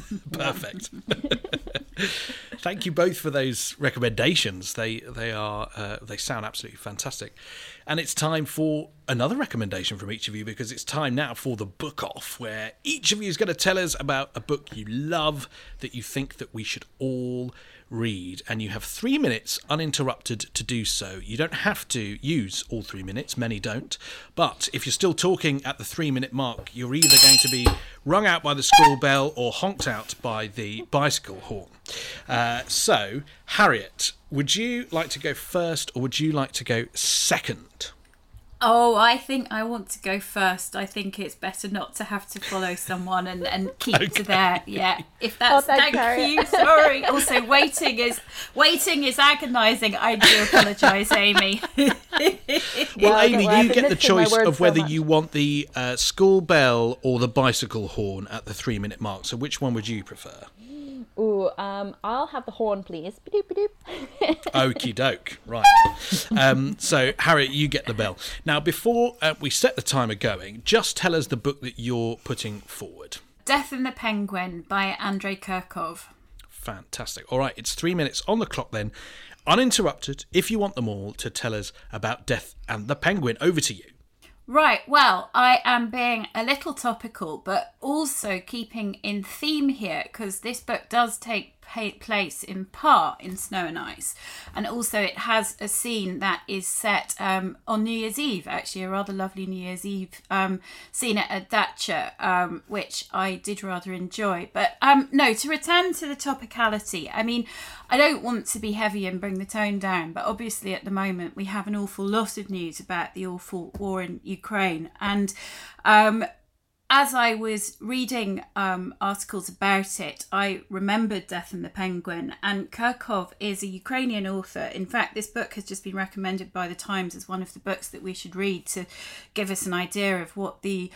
Perfect. Thank you both for those recommendations. They they are uh, they sound absolutely fantastic. And it's time for another recommendation from each of you because it's time now for the book off, where each of you is going to tell us about a book you love that you think that we should all read, and you have three minutes uninterrupted to do so. You don't have to use all three minutes, many don't, but if you're still talking at the three minute mark, you're either going to be rung out by the school bell or honked out by the bicycle horn. Uh, so, Harriet, would you like to go first or would you like to go second? Oh, I think I want to go first. I think it's better not to have to follow someone and, and keep okay. to their yeah. If that's oh, thank, thank you. Sorry. Also, waiting is waiting is agonising. I do apologise, Amy. well, Amy, you get the choice of whether so you want the uh, school bell or the bicycle horn at the three minute mark. So, which one would you prefer? Ooh, um, I'll have the horn, please. Okie doke. Right. Um, so, Harry, you get the bell. Now, before uh, we set the timer going, just tell us the book that you're putting forward. Death and the Penguin by Andrei Kurkov. Fantastic. All right, it's three minutes on the clock then. Uninterrupted, if you want them all to tell us about Death and the Penguin. Over to you. Right, well, I am being a little topical, but also keeping in theme here because this book does take place in part in Snow and Ice, and also it has a scene that is set um, on New Year's Eve. Actually, a rather lovely New Year's Eve um, scene at a dacha, um, which I did rather enjoy. But um, no, to return to the topicality, I mean, I don't want to be heavy and bring the tone down, but obviously at the moment we have an awful lot of news about the awful war in Ukraine, and um, as I was reading um, articles about it, I remembered Death and the Penguin. And Kurkov is a Ukrainian author. In fact, this book has just been recommended by the Times as one of the books that we should read to give us an idea of what the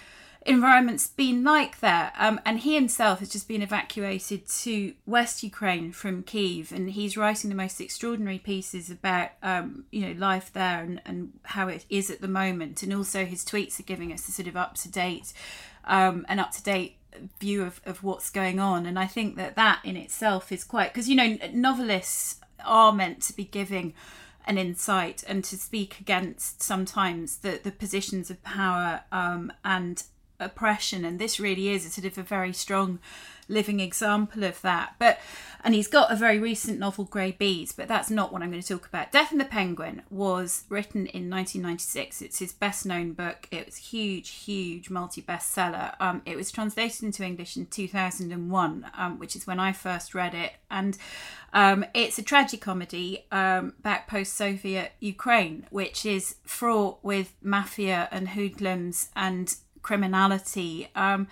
environment's been like there. Um, and he himself has just been evacuated to West Ukraine from Kiev, and he's writing the most extraordinary pieces about um, you know life there and, and how it is at the moment. And also his tweets are giving us a sort of up to date um, an up to date view of, of what's going on. And I think that that in itself is quite because you know novelists are meant to be giving an insight and to speak against sometimes the the positions of power um, and oppression, and this really is a sort of a very strong living example of that. But and he's got a very recent novel, Grey Bees, but that's not what I'm going to talk about. Death and the Penguin was written in 1996. It's his best known book. It was huge, huge multi bestseller. Um, it was translated into English in 2001, um, which is when I first read it, and um, it's a tragicomedy um, back post Soviet Ukraine, which is fraught with mafia and hoodlums and criminality. Um,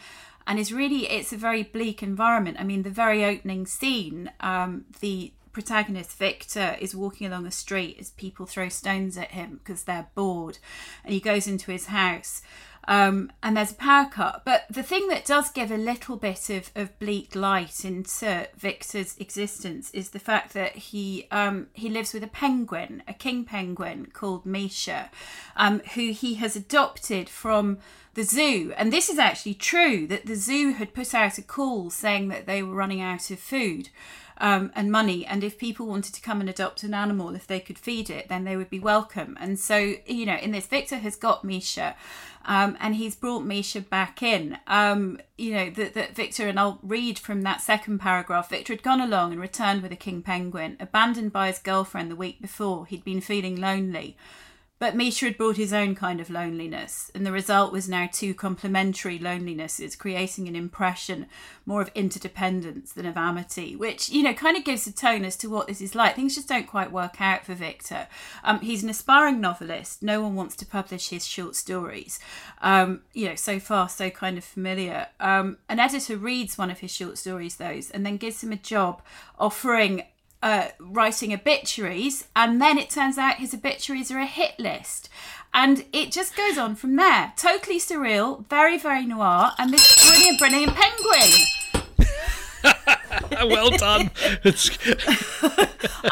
and is really it's a very bleak environment. I mean, the very opening scene, um, the protagonist Victor is walking along a street as people throw stones at him because they're bored, and he goes into his house. Um, and there's a power cut. But the thing that does give a little bit of, of bleak light into Victor's existence is the fact that he um, he lives with a penguin, a king penguin called Misha, um, who he has adopted from the zoo. And this is actually true that the zoo had put out a call saying that they were running out of food um, and money. And if people wanted to come and adopt an animal, if they could feed it, then they would be welcome. And so, you know, in this, Victor has got Misha. Um, and he's brought Misha back in. Um, you know, that, that Victor, and I'll read from that second paragraph Victor had gone along and returned with a king penguin, abandoned by his girlfriend the week before. He'd been feeling lonely. But Misha had brought his own kind of loneliness, and the result was now two complementary lonelinesses, creating an impression more of interdependence than of amity, which, you know, kind of gives a tone as to what this is like. Things just don't quite work out for Victor. Um, he's an aspiring novelist. No one wants to publish his short stories. Um, you know, so far, so kind of familiar. Um, an editor reads one of his short stories, those, and then gives him a job offering uh, writing obituaries, and then it turns out his obituaries are a hit list. And it just goes on from there. Totally surreal, very, very noir, and this brilliant, brilliant penguin. well done. I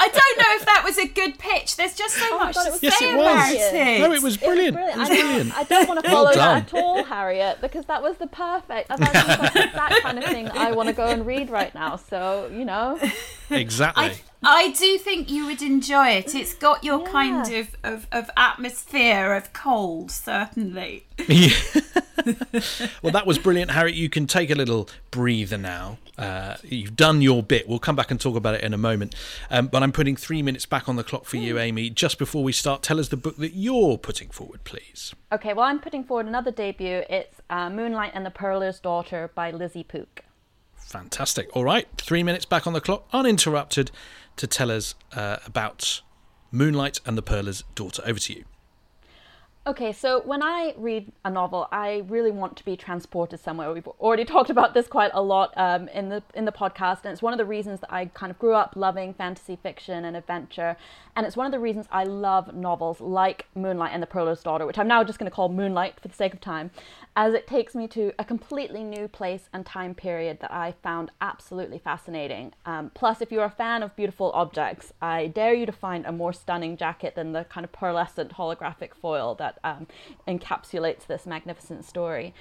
don't know if that was a good pitch. There's just so Oh much God, to it was say yes, it about was. it. No, it was brilliant. It was I, brilliant. I don't want to follow done. that at all, Harriet, because that was the perfect. That sounds like oh that kind of thing I want to go and read right now. So you know, Exactly. I, I do think you would enjoy it. It's got your Yeah. kind of, of, of atmosphere of cold, certainly. well, that was brilliant, Harriet. You can take a little breather now. Uh, you've done your bit. We'll come back and talk about it in a moment. Um, but I'm putting three minutes back on the clock for you, Amy. Just before we start, tell us the book that you're putting forward, please. okay. Well, I'm putting forward another debut. It's uh, Moonlight and the Pearler's Daughter by Lizzie Pook. Fantastic. All right, three minutes back on the clock, uninterrupted, to tell us uh, about Moonlight and the Pearler's Daughter. Over to you. Okay, so when I read a novel, I really want to be transported somewhere. We've already talked about this quite a lot um, in the in the podcast, and it's one of the reasons that I kind of grew up loving fantasy fiction and adventure, and it's one of the reasons I love novels like Moonlight and the Pearler's Daughter, which I'm now just going to call Moonlight for the sake of time, as it takes me to a completely new place and time period that I found absolutely fascinating. Um, plus, if you're a fan of beautiful objects, I dare you to find a more stunning jacket than the kind of pearlescent holographic foil that um, encapsulates this magnificent story.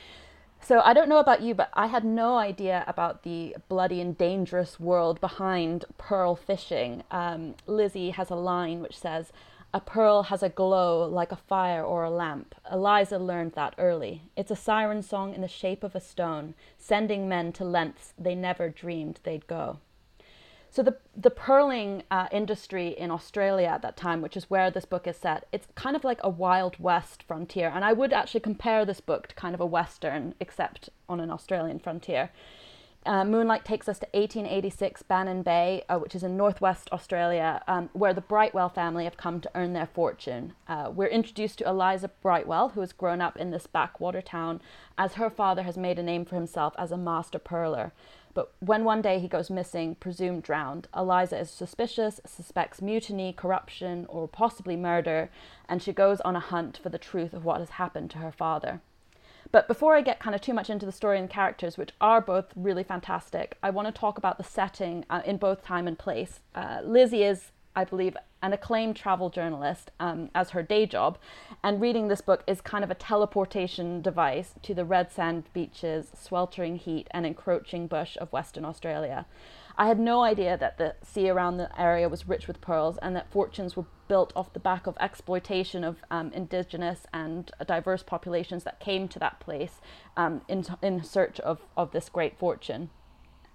So I don't know about you, but I had no idea about the bloody and dangerous world behind pearl fishing. Um, Lizzie has a line which says, "A pearl has a glow like a fire or a lamp." Eliza learned that early. It's a siren song in the shape of a stone, sending men to lengths they never dreamed they'd go. So the the pearling uh, industry in Australia at that time, which is where this book is set, it's kind of like a wild west frontier, and I would actually compare this book to kind of a western, except on an Australian frontier. Uh, Moonlight takes us to 1886 Bannin Bay, uh, which is in northwest Australia, um, where the Brightwell family have come to earn their fortune. Uh, we're introduced to Eliza Brightwell, who has grown up in this backwater town, as her father has made a name for himself as a master pearler. But when one day he goes missing, presumed drowned, Eliza is suspicious, suspects mutiny, corruption, or possibly murder, and she goes on a hunt for the truth of what has happened to her father. But before I get kind of too much into the story and characters, which are both really fantastic, I want to talk about the setting uh, in both time and place. Uh, Lizzie is I believe, an acclaimed travel journalist um, as her day job. And reading this book is kind of a teleportation device to the red sand beaches, sweltering heat, and encroaching bush of Western Australia. I had no idea that the sea around the area was rich with pearls and that fortunes were built off the back of exploitation of um, indigenous and diverse populations that came to that place um, in, in search of, of this great fortune.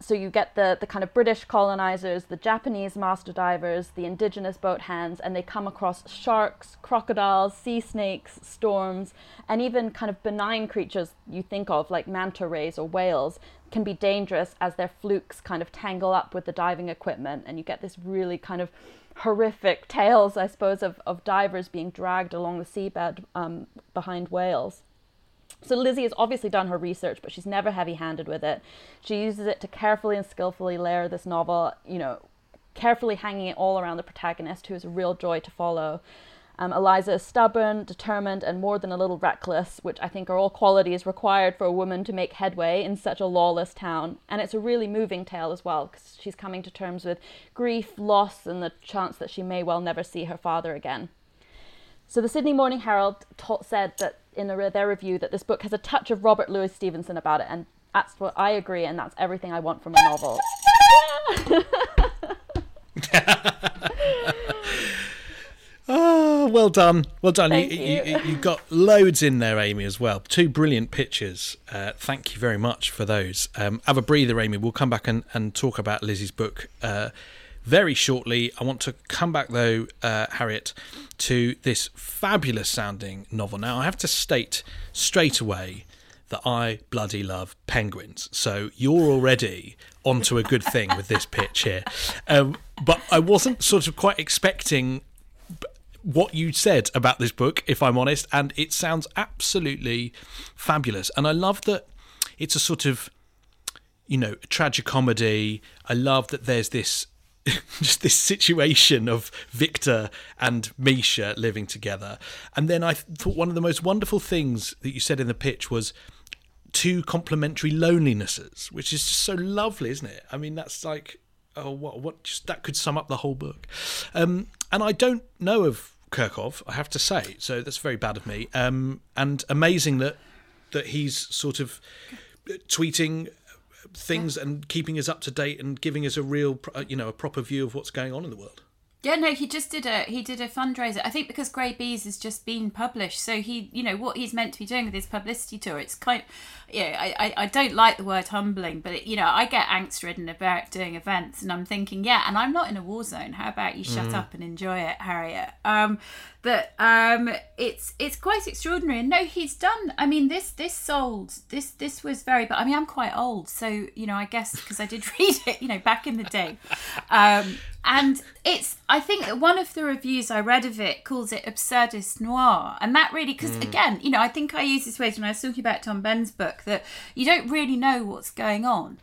So you get the, the kind of British colonizers, the Japanese master divers, the indigenous boat hands, and they come across sharks, crocodiles, sea snakes, storms, and even kind of benign creatures you think of, like manta rays or whales, can be dangerous as their flukes kind of tangle up with the diving equipment, and you get this really kind of horrific tales, I suppose, of, of divers being dragged along the seabed um, behind whales. So Lizzie has obviously done her research, but she's never heavy-handed with it. She uses it to carefully and skillfully layer this novel, you know, carefully hanging it all around the protagonist, who is a real joy to follow. Um, Eliza is stubborn, determined, and more than a little reckless, which I think are all qualities required for a woman to make headway in such a lawless town. And it's a really moving tale as well, because she's coming to terms with grief, loss, and the chance that she may well never see her father again. So the Sydney Morning Herald said that in the, their review that this book has a touch of Robert Louis Stevenson about it, and that's what I agree, and that's everything I want from a novel. Oh, well done, well done. You, you. you, you got loads in there, Amy, as well. Two brilliant pictures. Uh, thank you very much for those. Um, have a breather, Amy. We'll come back and, and talk about Lizzie's book uh, very shortly. I want to come back, though, uh, Harriet, to this fabulous sounding novel. Now, I have to state straight away that I bloody love penguins. So you're already onto a good thing with this pitch here. Um, but I wasn't sort of quite expecting what you said about this book, if I'm honest, and it sounds absolutely fabulous. And I love that it's a sort of, you know, tragicomedy. I love that there's this just this situation of Victor and Misha living together. And then I thought one of the most wonderful things that you said in the pitch was two complementary lonelinesses, which is just so lovely, isn't it? I mean, that's like, oh, what, what, just that could sum up the whole book. Um, and I don't know of Kurkov, I have to say, so that's very bad of me. Um, and amazing that that he's sort of tweeting things and keeping us up to date and giving us a real, you know, a proper view of what's going on in the world. Yeah, no, he just did a he did a fundraiser. I think because Grey Bees has just been published, so he, you know, what he's meant to be doing with his publicity tour. It's kind, yeah, I, I, I don't like the word humbling, but it, you know, I get angst ridden about doing events, and I'm thinking, yeah, and I'm not in a war zone. How about you shut Mm. up and enjoy it, Harriet? Um, but um, it's it's quite extraordinary. And no, he's done. I mean, this this sold this this was very. But I mean, I'm quite old, so you know, I guess because I did read it, you know, back in the day. Um, and it's i think that one of the reviews i read of it calls it absurdist noir and that really because Mm. again you know i think i used this phrase when i was talking about tom benn's book that you don't really know what's going on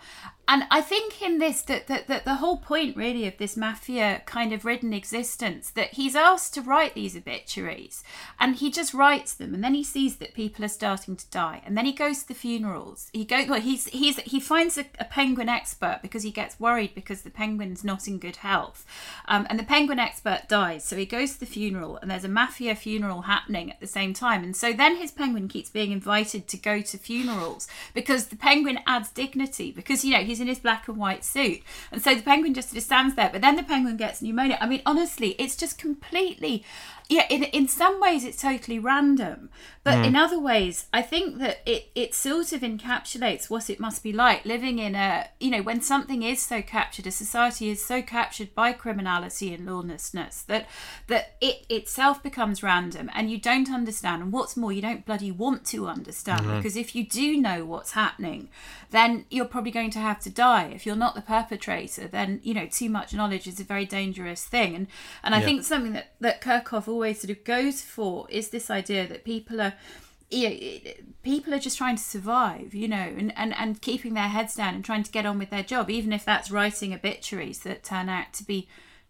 and i think in this that, that, that the whole point really of this mafia kind of ridden existence that he's asked to write these obituaries and he just writes them and then he sees that people are starting to die and then he goes to the funerals. He goes well he's he's he finds a, a penguin expert because he gets worried because the penguin's not in good health. Um, and the penguin expert dies so he goes to the funeral and there's a mafia funeral happening at the same time. And so then his penguin keeps being invited to go to funerals because the penguin adds dignity because you know he's in his black and white suit. And so the penguin just of stands there but then the penguin gets pneumonia. I mean honestly it's just completely yeah in, in some ways it's totally random but Mm. in other ways i think that it it sort of encapsulates what it must be like living in a you know when something is so captured a society is so captured by criminality and lawlessness that that it itself becomes random and you don't understand and what's more you don't bloody want to understand Mhm. because if you do know what's happening then you're probably going to have to die if you're not the perpetrator then you know too much knowledge is a very dangerous thing and and i Yeah. think something that that kurkov always sort of goes for is this idea that people are you know, people are just trying to survive, you know, and, and, and keeping their heads down and trying to get on with their job, even if that's writing obituaries that turn out to be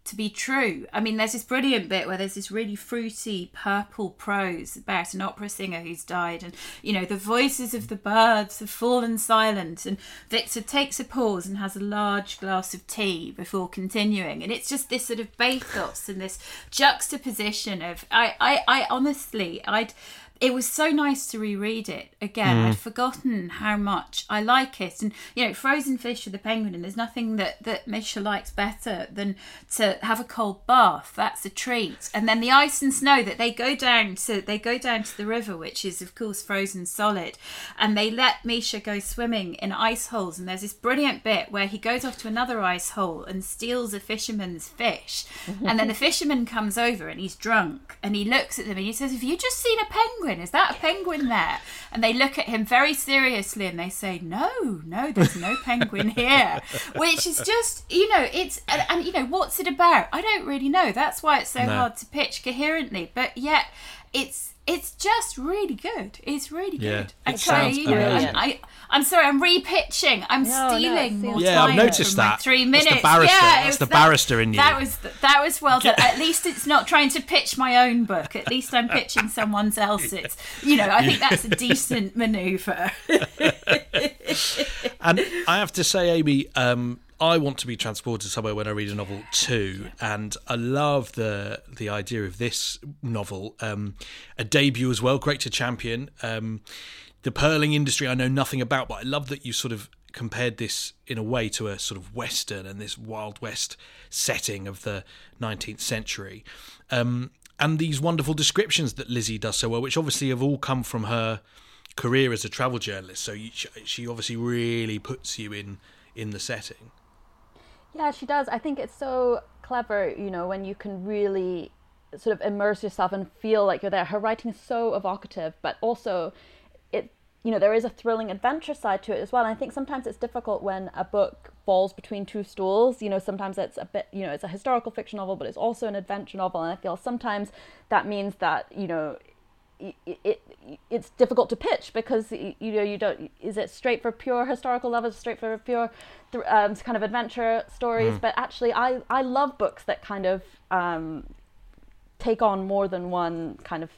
to be true. I mean, there's this brilliant bit where there's this really fruity purple prose about an opera singer who's died, and you know, the voices of the birds have fallen silent, and Victor takes a pause and has a large glass of tea before continuing, and it's just this sort of bathos and this juxtaposition of I, I, I honestly, I'd it was so nice to reread it again. Mm. I'd forgotten how much I like it, and you know, Frozen Fish with the Penguin. And there's nothing that that Misha likes better than to have a cold bath. That's a treat. And then the ice and snow that they go down to they go down to the river, which is of course frozen solid, and they let Misha go swimming in ice holes. And there's this brilliant bit where he goes off to another ice hole and steals a fisherman's fish, and then the fisherman comes over and he's drunk, and he looks at them and he says, "Have you just seen a penguin?" Is that a penguin there? And they look at him very seriously and they say, No, no, there's no penguin here. Which is just, you know, it's, and, and, you know, what's it about? I don't really know. That's why it's so No. hard to pitch coherently. But yet, it's, it's just really good. It's really Yeah, good. it I try, sounds you know, amazing. I, I'm sorry, I'm repitching. I'm No, no, stealing it more seems- Yeah, I've noticed that. Three That's the minutes. barrister. Yeah, That's the that- barrister in you. That was that was well done. At least it's not trying to pitch my own book. At least I'm pitching someone else's. You know, I think that's a decent manoeuvre. and I have to say, Amy, um, I want to be transported somewhere when I read a novel too, and I love the the idea of this novel. Um, a debut as well, great to champion. Um, the pearling industry I know nothing about, but I love that you sort of compared this in a way to a sort of western and this wild west setting of the 19th century. Um, and these wonderful descriptions that Lizzie does so well, which obviously have all come from her career as a travel journalist. So you, she obviously really puts you in in the setting. Yeah, she does. I think it's so clever, you know, when you can really sort of immerse yourself and feel like you're there. Her writing is so evocative, but also it you know, there is a thrilling adventure side to it as well. And I think sometimes it's difficult when a book falls between two stools. You know, sometimes it's a bit, you know, it's a historical fiction novel, but it's also an adventure novel. And I feel sometimes that means that, you know, it, it it's difficult to pitch because you know you don't is it straight for pure historical lovers straight for pure um, kind of adventure stories Mm. but actually I I love books that kind of um, take on more than one kind of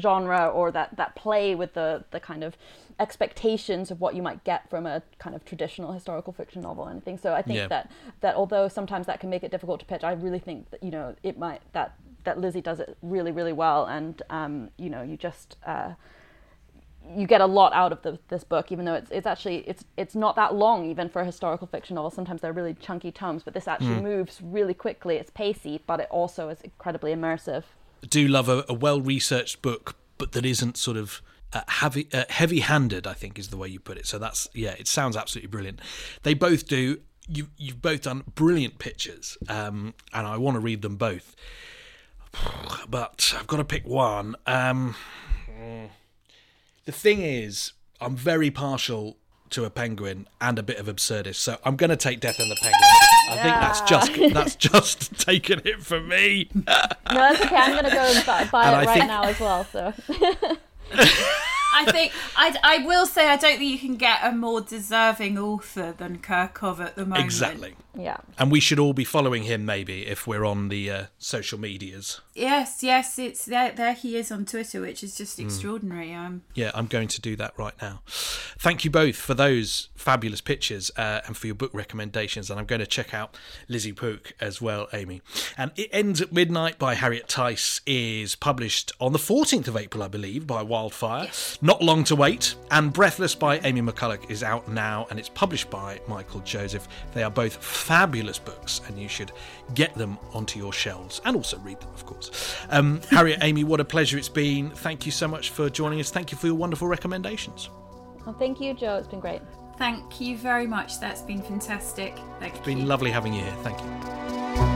genre or that that play with the the kind of expectations of what you might get from a kind of traditional historical fiction novel and anything so i think Yeah. that that although sometimes that can make it difficult to pitch i really think that you know it might that that lizzie does it really really well and um you know you just uh you get a lot out of the, this book, even though it's it's actually it's it's not that long even for a historical fiction novel. Sometimes they're really chunky tomes, but this actually Mm. moves really quickly. It's pacey, but it also is incredibly immersive. I do love a, a well researched book, but that isn't sort of uh, heavy uh, heavy handed. I think is the way you put it. So that's yeah, it sounds absolutely brilliant. They both do. You you've both done brilliant pictures, um, and I want to read them both. But I've got to pick one. Um, the thing is, I'm very partial to a penguin and a bit of absurdist, so I'm going to take Death and the Penguin. I think that's just that's just taking it for me. No, that's okay. I'm gonna go and buy, buy And it I right think- now as well. So I think I, I will say I don't think you can get a more deserving author than Kurkov at the moment. Exactly. yeah. And we should all be following him, maybe, if we're on the uh, social medias. Yes, yes, it's there. There he is on Twitter, which is just Mm. extraordinary. Um, Yeah, I'm going to do that right now. Thank you both for those fabulous pictures uh, and for your book recommendations. And I'm going to check out Lizzie Pook as well, Amy. And It Ends at Midnight by Harriet Tyce is published on the 14th of April, I believe, by Wildfire. Not long to wait. And Breathless by Amy McCulloch is out now and it's published by Michael Joseph. They are both fabulous books and you should get them onto your shelves and also read them, of course. Um, Harriet, Amy, what a pleasure it's been. Thank you so much for joining us. Thank you for your wonderful recommendations. Well, thank you, Joe. It's been great. thank you very much. That's been fantastic. Thank It's been you. lovely having you here. Thank you.